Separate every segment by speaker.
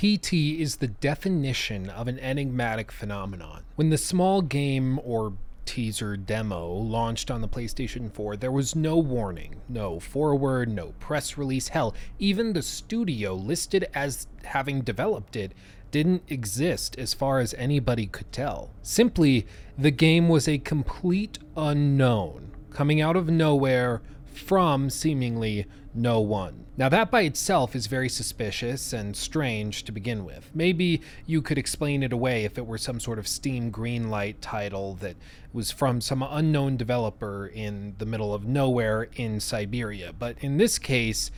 Speaker 1: PT is the definition of an enigmatic phenomenon. When the small game or teaser demo launched on the PlayStation 4, there was no warning, no forward, no press release. Hell, even the studio listed as having developed it didn't exist as far as anybody could tell. Simply, the game was a complete unknown, coming out of nowhere from seemingly no one. Now, that by itself is very suspicious and strange to begin with. Maybe you could explain it away if it were some sort of Steam Greenlight title that was from some unknown developer in the middle of nowhere in Siberia. But in this case,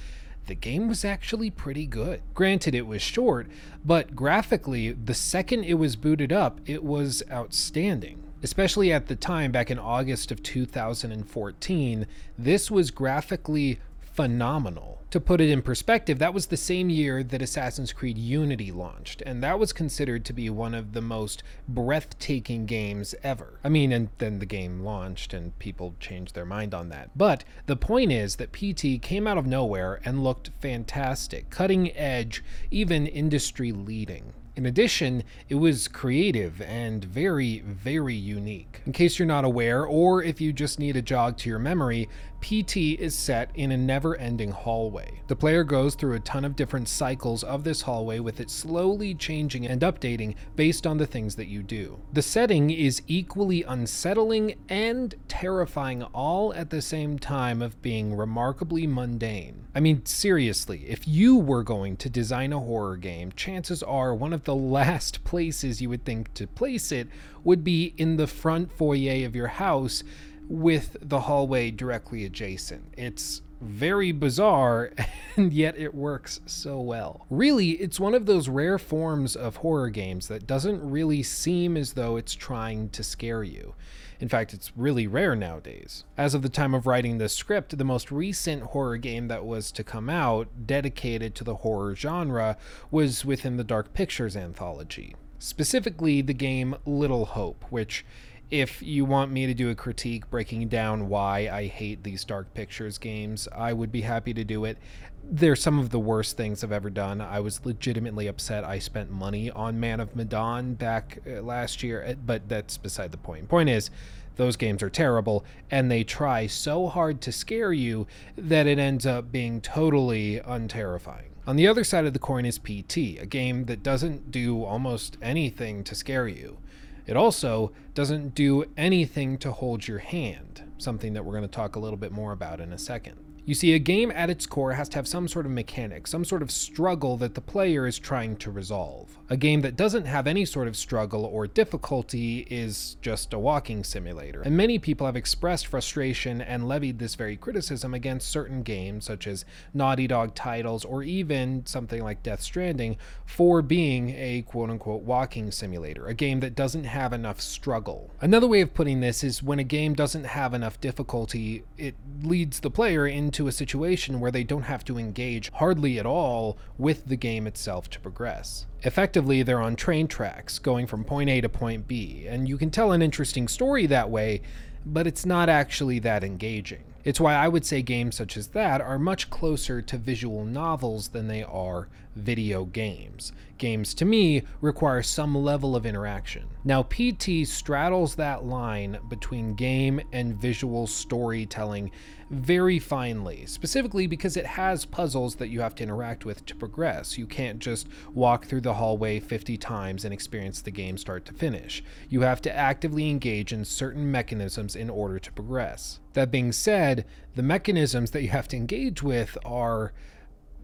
Speaker 1: the game was actually pretty good. Granted, it was short, but graphically, the second it was booted up, it was outstanding. Especially at the time, back in August of 2014, this was graphically phenomenal. To put it in perspective, that was the same year that Assassin's Creed Unity launched, and that was considered to be one of the most breathtaking games ever. I mean, and then the game launched and people changed their mind on that. But the point is that PT came out of nowhere and looked fantastic, cutting edge, even industry leading. In addition, it was creative and very, very unique. In case you're not aware, or if you just need a jog to your memory, PT is set in a never ending hallway. The player goes through a ton of different cycles of this hallway with it slowly changing and updating based on the things that you do. The setting is equally unsettling and terrifying all at the same time of being remarkably mundane. I mean, seriously, if you were going to design a horror game, chances are one of the last places you would think to place it would be in the front foyer of your house with the hallway directly adjacent. It's very bizarre, and yet it works so well. Really, it's one of those rare forms of horror games that doesn't really seem as though it's trying to scare you. In fact, it's really rare nowadays. As of the time of writing this script, the most recent horror game that was to come out dedicated to the horror genre was within the Dark Pictures anthology. Specifically, the game Little Hope, which if you want me to do a critique breaking down why I hate these Dark Pictures games, I would be happy to do it. They're some of the worst things I've ever done. I was legitimately upset I spent money on Man of Medan back uh, last year, uh, but that's beside the point. Point is, those games are terrible, and they try so hard to scare you that it ends up being totally unterrifying. On the other side of the coin is PT, a game that doesn't do almost anything to scare you. It also doesn't do anything to hold your hand, something that we're going to talk a little bit more about in a second. You see, a game at its core has to have some sort of mechanic, some sort of struggle that the player is trying to resolve. A game that doesn't have any sort of struggle or difficulty is just a walking simulator. And many people have expressed frustration and levied this very criticism against certain games, such as Naughty Dog titles or even something like Death Stranding, for being a quote unquote walking simulator, a game that doesn't have enough struggle. Another way of putting this is when a game doesn't have enough difficulty, it leads the player into into a situation where they don't have to engage hardly at all with the game itself to progress. Effectively, they're on train tracks, going from point A to point B, and you can tell an interesting story that way, but it's not actually that engaging. It's why I would say games such as that are much closer to visual novels than they are video games. Games, to me, require some level of interaction. Now, PT straddles that line between game and visual storytelling very finely, specifically because it has puzzles that you have to interact with to progress. You can't just walk through the hallway 50 times and experience the game start to finish. You have to actively engage in certain mechanisms in order to progress. That being said, the mechanisms that you have to engage with are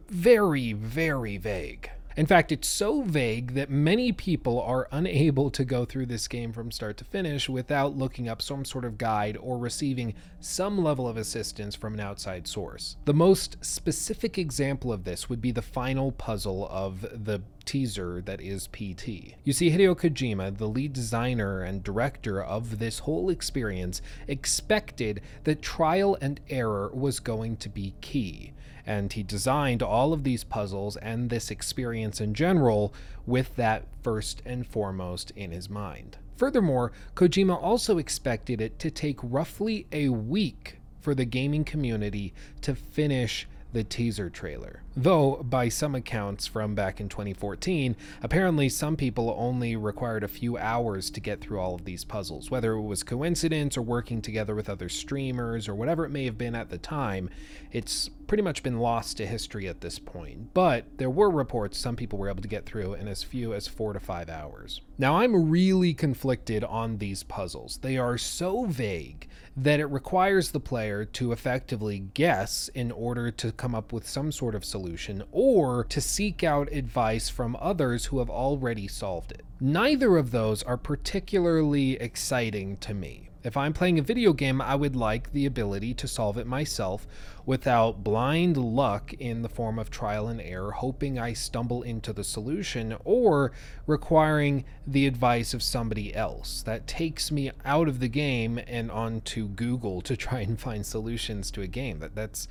Speaker 1: very, very vague. In fact, it's so vague that many people are unable to go through this game from start to finish without looking up some sort of guide or receiving some level of assistance from an outside source. The most specific example of this would be the final puzzle of the teaser that is PT. You see, Hideo Kojima, the lead designer and director of this whole experience, expected that trial and error was going to be key and he designed all of these puzzles and this experience in general with that first and foremost in his mind. Furthermore, Kojima also expected it to take roughly a week for the gaming community to finish the teaser trailer. Though, by some accounts from back in 2014, apparently some people only required a few hours to get through all of these puzzles. Whether it was coincidence or working together with other streamers or whatever it may have been at the time, it's pretty much been lost to history at this point. But there were reports some people were able to get through in as few as four to five hours. Now, I'm really conflicted on these puzzles. They are so vague that it requires the player to effectively guess in order to come up with some sort of solution or to seek out advice from others who have already solved it. Neither of those are particularly exciting to me. If I'm playing a video game, I would like the ability to solve it myself without blind luck in the form of trial and error, hoping I stumble into the solution, or requiring the advice of somebody else. That takes me out of the game and onto Google to try and find solutions to a game. That that's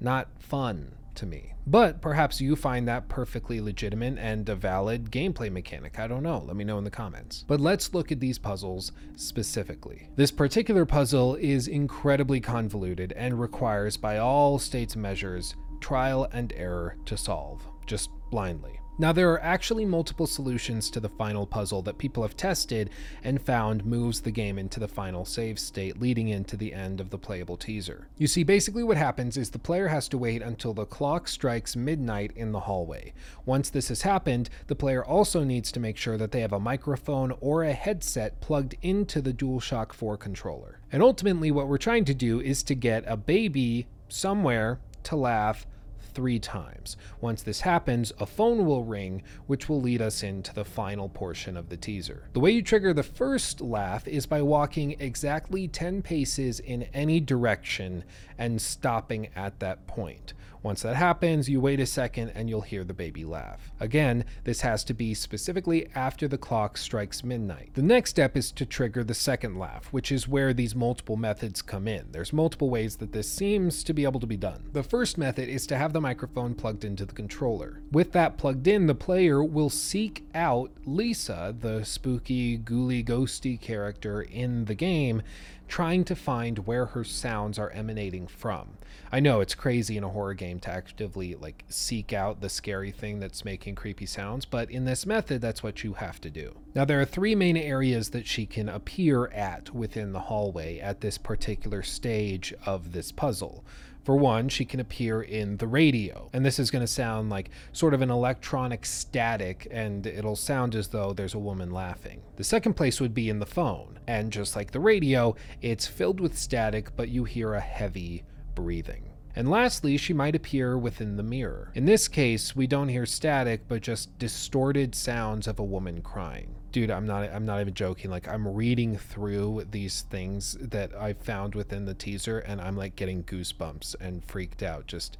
Speaker 1: not fun to me. But perhaps you find that perfectly legitimate and a valid gameplay mechanic. I don't know. Let me know in the comments. But let's look at these puzzles specifically. This particular puzzle is incredibly convoluted and requires, by all states measures, trial and error to solve, just blindly. Now, there are actually multiple solutions to the final puzzle that people have tested and found moves the game into the final save state, leading into the end of the playable teaser. You see, basically what happens is the player has to wait until the clock strikes midnight in the hallway. Once this has happened, the player also needs to make sure that they have a microphone or a headset plugged into the DualShock 4 controller. And ultimately, what we're trying to do is to get a baby somewhere to laugh three times. Once this happens, a phone will ring, which will lead us into the final portion of the teaser. The way you trigger the first laugh is by walking exactly 10 paces in any direction and stopping at that point. Once that happens, you wait a second and you'll hear the baby laugh. Again, this has to be specifically after the clock strikes midnight. The next step is to trigger the second laugh, which is where these multiple methods come in. There's multiple ways that this seems to be able to be done. The first method is to have the microphone plugged into the controller. With that plugged in, the player will seek out Lisa, the spooky, ghouly, ghosty character in the game, trying to find where her sounds are emanating from. I know it's crazy in a horror game to actively like seek out the scary thing that's making creepy sounds, but in this method that's what you have to do. Now there are three main areas that she can appear at within the hallway at this particular stage of this puzzle. For one, she can appear in the radio, and this is going to sound like sort of an electronic static, and it'll sound as though there's a woman laughing. The second place would be in the phone, and just like the radio, it's filled with static, but you hear a heavy breathing. And lastly, she might appear within the mirror. In this case, we don't hear static, but just distorted sounds of a woman crying. Dude i'm not i'm not even joking. Like i'm reading through these things that i found within the teaser and i'm like getting goosebumps and freaked out. Just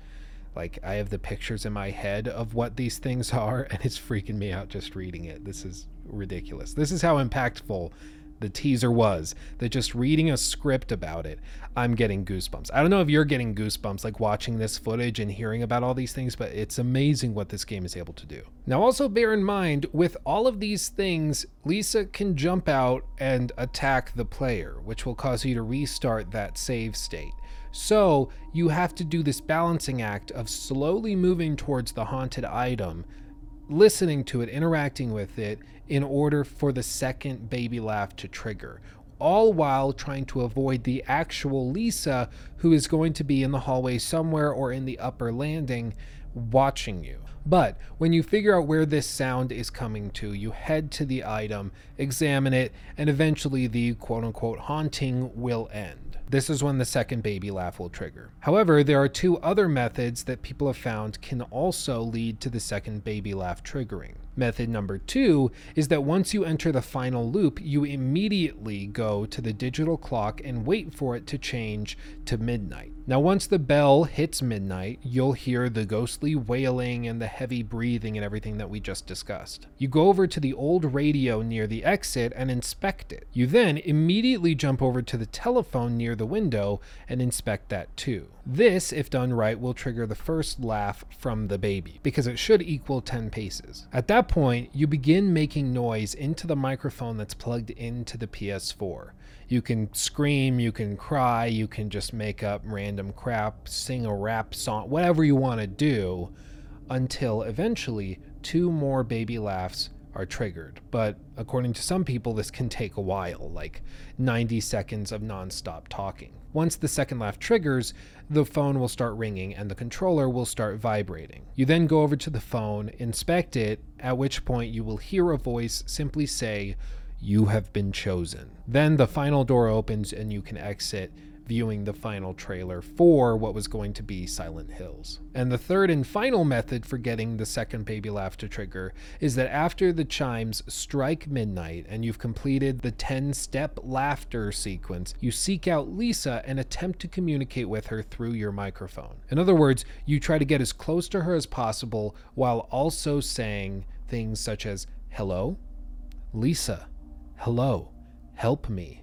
Speaker 1: like i have the pictures in my head of what these things are and it's freaking me out just reading it. This is ridiculous. This is how impactful the teaser was that just reading a script about it, I'm getting goosebumps. I don't know if you're getting goosebumps like watching this footage and hearing about all these things, but it's amazing what this game is able to do. Now, also bear in mind, with all of these things, Lisa can jump out and attack the player, which will cause you to restart that save state. So, you have to do this balancing act of slowly moving towards the haunted item listening to it, interacting with it in order for the second baby laugh to trigger. All while trying to avoid the actual Lisa who is going to be in the hallway somewhere or in the upper landing watching you. But when you figure out where this sound is coming to, you head to the item, examine it, and eventually the quote unquote haunting will end. This is when the second baby laugh will trigger. However, there are two other methods that people have found can also lead to the second baby laugh triggering. Method number two is that once you enter the final loop, you immediately go to the digital clock and wait for it to change to midnight. Now, once the bell hits midnight, you'll hear the ghostly wailing and the heavy breathing and everything that we just discussed. You go over to the old radio near the exit and inspect it. You then immediately jump over to the telephone near the window and inspect that too. This, if done right, will trigger the first laugh from the baby, because it should equal 10 paces. At that point, you begin making noise into the microphone that's plugged into the PS4. You can scream, you can cry, you can just make up random crap, sing a rap song, whatever you want to do. until eventually two more baby laughs are triggered. But according to some people, this can take a while, like 90 seconds of nonstop talking. Once the second laugh triggers, the phone will start ringing and the controller will start vibrating. You then go over to the phone, inspect it, at which point you will hear a voice simply say, You have been chosen. Then the final door opens and you can exit viewing the final trailer for what was going to be Silent Hills. And the third and final method for getting the second baby laugh to trigger is that after the chimes strike midnight and you've completed the 10 step laughter sequence, you seek out Lisa and attempt to communicate with her through your microphone. In other words, you try to get as close to her as possible while also saying things such as, Hello? Lisa. Hello. Help me.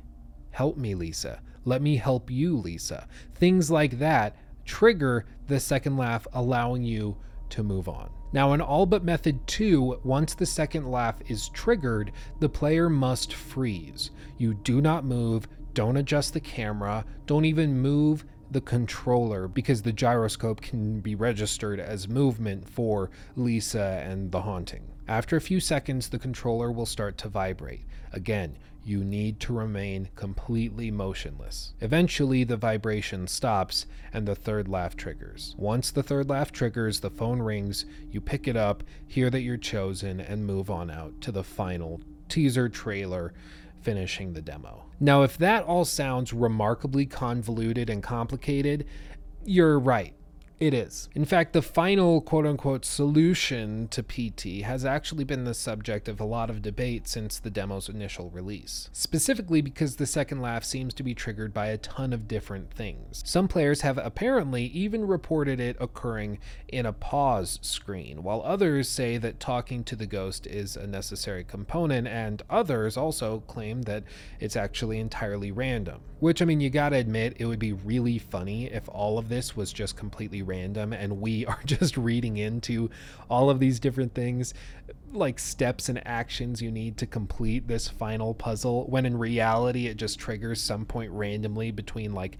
Speaker 1: Help me, Lisa. Let me help you, Lisa. Things like that trigger the second laugh, allowing you to move on. Now, in all but method 2, once the second laugh is triggered, the player must freeze. You do not move, don't adjust the camera, don't even move the controller because the gyroscope can be registered as movement for Lisa and the haunting. After a few seconds, the controller will start to vibrate. Again, you need to remain completely motionless. Eventually, the vibration stops and the third laugh triggers. Once the third laugh triggers, the phone rings, you pick it up, hear that you're chosen, and move on out to the final teaser trailer finishing the demo. Now, if that all sounds remarkably convoluted and complicated, you're right. It is. In fact, the final quote unquote solution to PT has actually been the subject of a lot of debate since the demo's initial release. Specifically because the second laugh seems to be triggered by a ton of different things. Some players have apparently even reported it occurring in a pause screen, while others say that talking to the ghost is a necessary component, and others also claim that it's actually entirely random. Which, I mean, you gotta admit, it would be really funny if all of this was just completely random and we are just reading into all of these different things like steps and actions you need to complete this final puzzle when in reality it just triggers some point randomly between like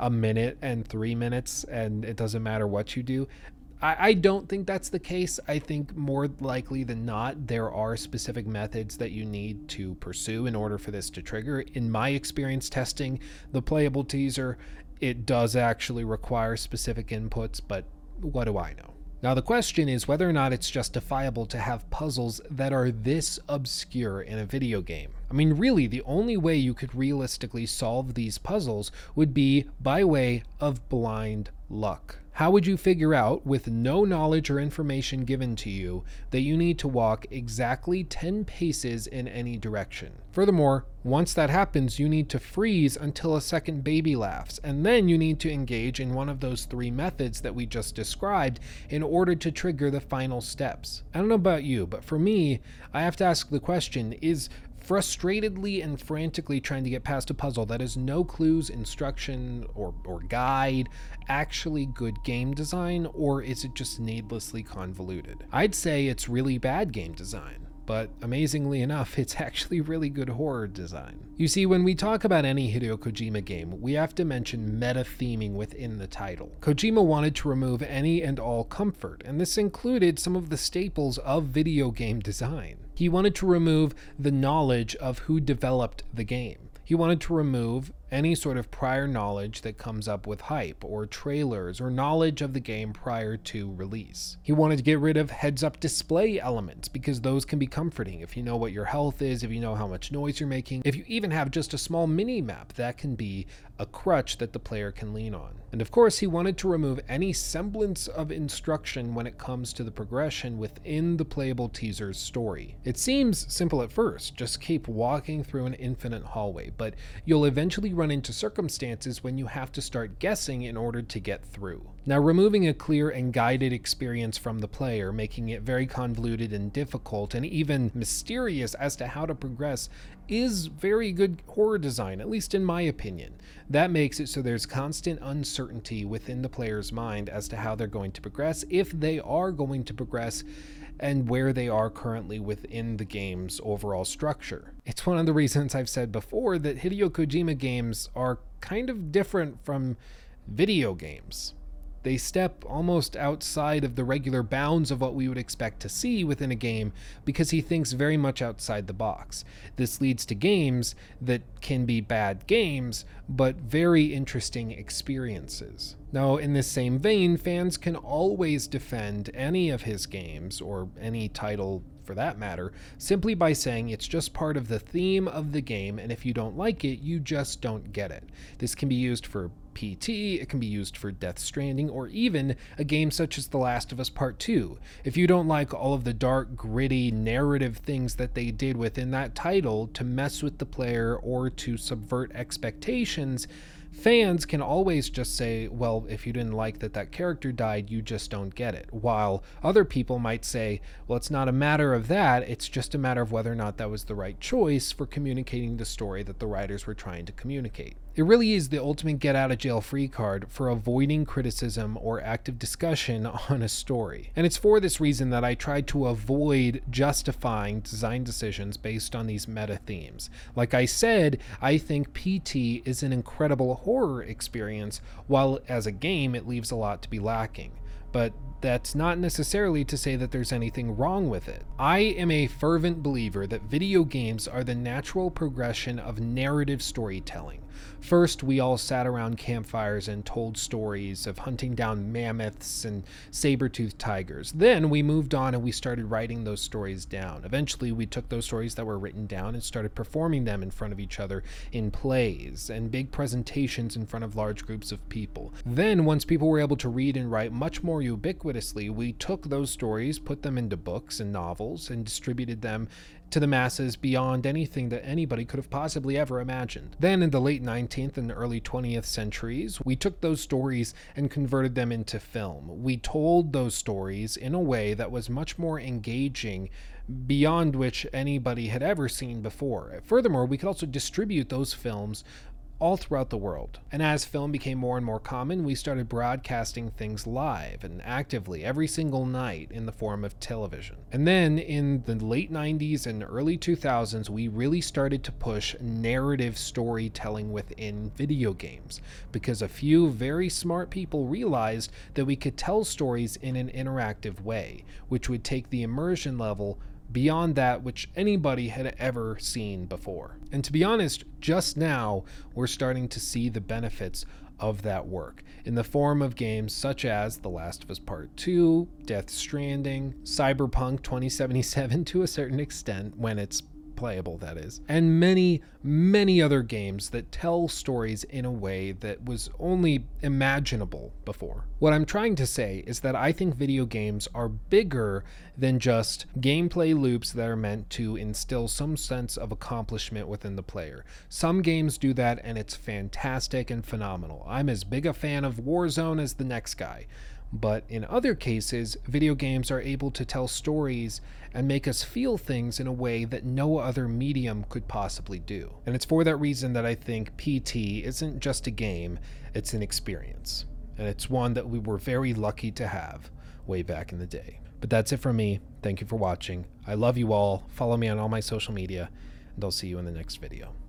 Speaker 1: a minute and three minutes and it doesn't matter what you do I, don't think that's the case. I think more likely than not, there are specific methods that you need to pursue in order for this to trigger. In my experience testing the playable teaser, it does actually require specific inputs, but what do I know? Now, the question is whether or not it's justifiable to have puzzles that are this obscure in a video game. I mean, really, the only way you could realistically solve these puzzles would be by way of blind luck. How would you figure out, with no knowledge or information given to you, that you need to walk exactly 10 paces in any direction? Furthermore, once that happens, you need to freeze until a second baby laughs, and then you need to engage in one of those three methods that we just described in order to trigger the final steps. I don't know about you, but for me, I have to ask the question is frustratedly and frantically trying to get past a puzzle that has no clues, instruction, or, or guide actually good game design, or is it just needlessly convoluted? I'd say it's really bad game design but amazingly enough, it's actually really good horror design. You see, when we talk about any Hideo Kojima game, we have to mention meta theming within the title. Kojima wanted to remove any and all comfort, and this included some of the staples of video game design. He wanted to remove the knowledge of who developed the game. He wanted to remove any sort of prior knowledge that comes up with hype or trailers or knowledge of the game prior to release. He wanted to get rid of heads up display elements because those can be comforting if you know what your health is, if you know how much noise you're making, if you even have just a small mini map, that can be a crutch that the player can lean on. And of course, he wanted to remove any semblance of instruction when it comes to the progression within the playable teaser's story. It seems simple at first, just keep walking through an infinite hallway, but you'll eventually run into circumstances when you have to start guessing in order to get through. Now, removing a clear and guided experience from the player, making it very convoluted and difficult, and even mysterious as to how to progress, is very good horror design, at least in my opinion. That makes it so there's constant uncertainty within the player's mind as to how they're going to progress, if they are going to progress, and where they are currently within the game's overall structure. It's one of the reasons I've said before that Hideo Kojima games are kind of different from video games. They step almost outside of the regular bounds of what we would expect to see within a game because he thinks very much outside the box. This leads to games that can be bad games, but very interesting experiences. Now, in this same vein, fans can always defend any of his games, or any title for that matter, simply by saying it's just part of the theme of the game, and if you don't like it, you just don't get it. This can be used for PT, it can be used for Death Stranding, or even a game such as The Last of Us Part 2. If you don't like all of the dark, gritty, narrative things that they did within that title to mess with the player or to subvert expectations, fans can always just say, well, if you didn't like that that character died, you just don't get it. While other people might say, well, it's not a matter of that, it's just a matter of whether or not that was the right choice for communicating the story that the writers were trying to communicate. It really is the ultimate get out of jail free card for avoiding criticism or active discussion on a story. And it's for this reason that I tried to avoid justifying design decisions based on these meta themes. Like I said, I think PT is an incredible horror experience, while as a game it leaves a lot to be lacking. But that's not necessarily to say that there's anything wrong with it. I am a fervent believer that video games are the natural progression of narrative storytelling. First, we all sat around campfires and told stories of hunting down mammoths and saber-toothed tigers. Then we moved on and we started writing those stories down. Eventually, we took those stories that were written down and started performing them in front of each other in plays and big presentations in front of large groups of people. Then, once people were able to read and write much more ubiquitously, we took those stories, put them into books and novels, and distributed them to the masses beyond anything that anybody could have possibly ever imagined. Then, in the late 19th and early 20th centuries, we took those stories and converted them into film. We told those stories in a way that was much more engaging beyond which anybody had ever seen before. Furthermore, we could also distribute those films all throughout the world. And as film became more and more common, we started broadcasting things live and actively every single night in the form of television. And then in the late 90s and early 2000s, we really started to push narrative storytelling within video games because a few very smart people realized that we could tell stories in an interactive way, which would take the immersion level beyond that which anybody had ever seen before. And to be honest, just now we're starting to see the benefits of that work in the form of games such as The Last of Us Part 2, Death Stranding, Cyberpunk 2077 to a certain extent when it's playable, that is, and many, many other games that tell stories in a way that was only imaginable before. What I'm trying to say is that I think video games are bigger than just gameplay loops that are meant to instill some sense of accomplishment within the player. Some games do that, and it's fantastic and phenomenal. I'm as big a fan of Warzone as the next guy. But in other cases, video games are able to tell stories and make us feel things in a way that no other medium could possibly do. And it's for that reason that I think PT isn't just a game, it's an experience. And it's one that we were very lucky to have way back in the day. But that's it from me. Thank you for watching. I love you all. Follow me on all my social media, and I'll see you in the next video.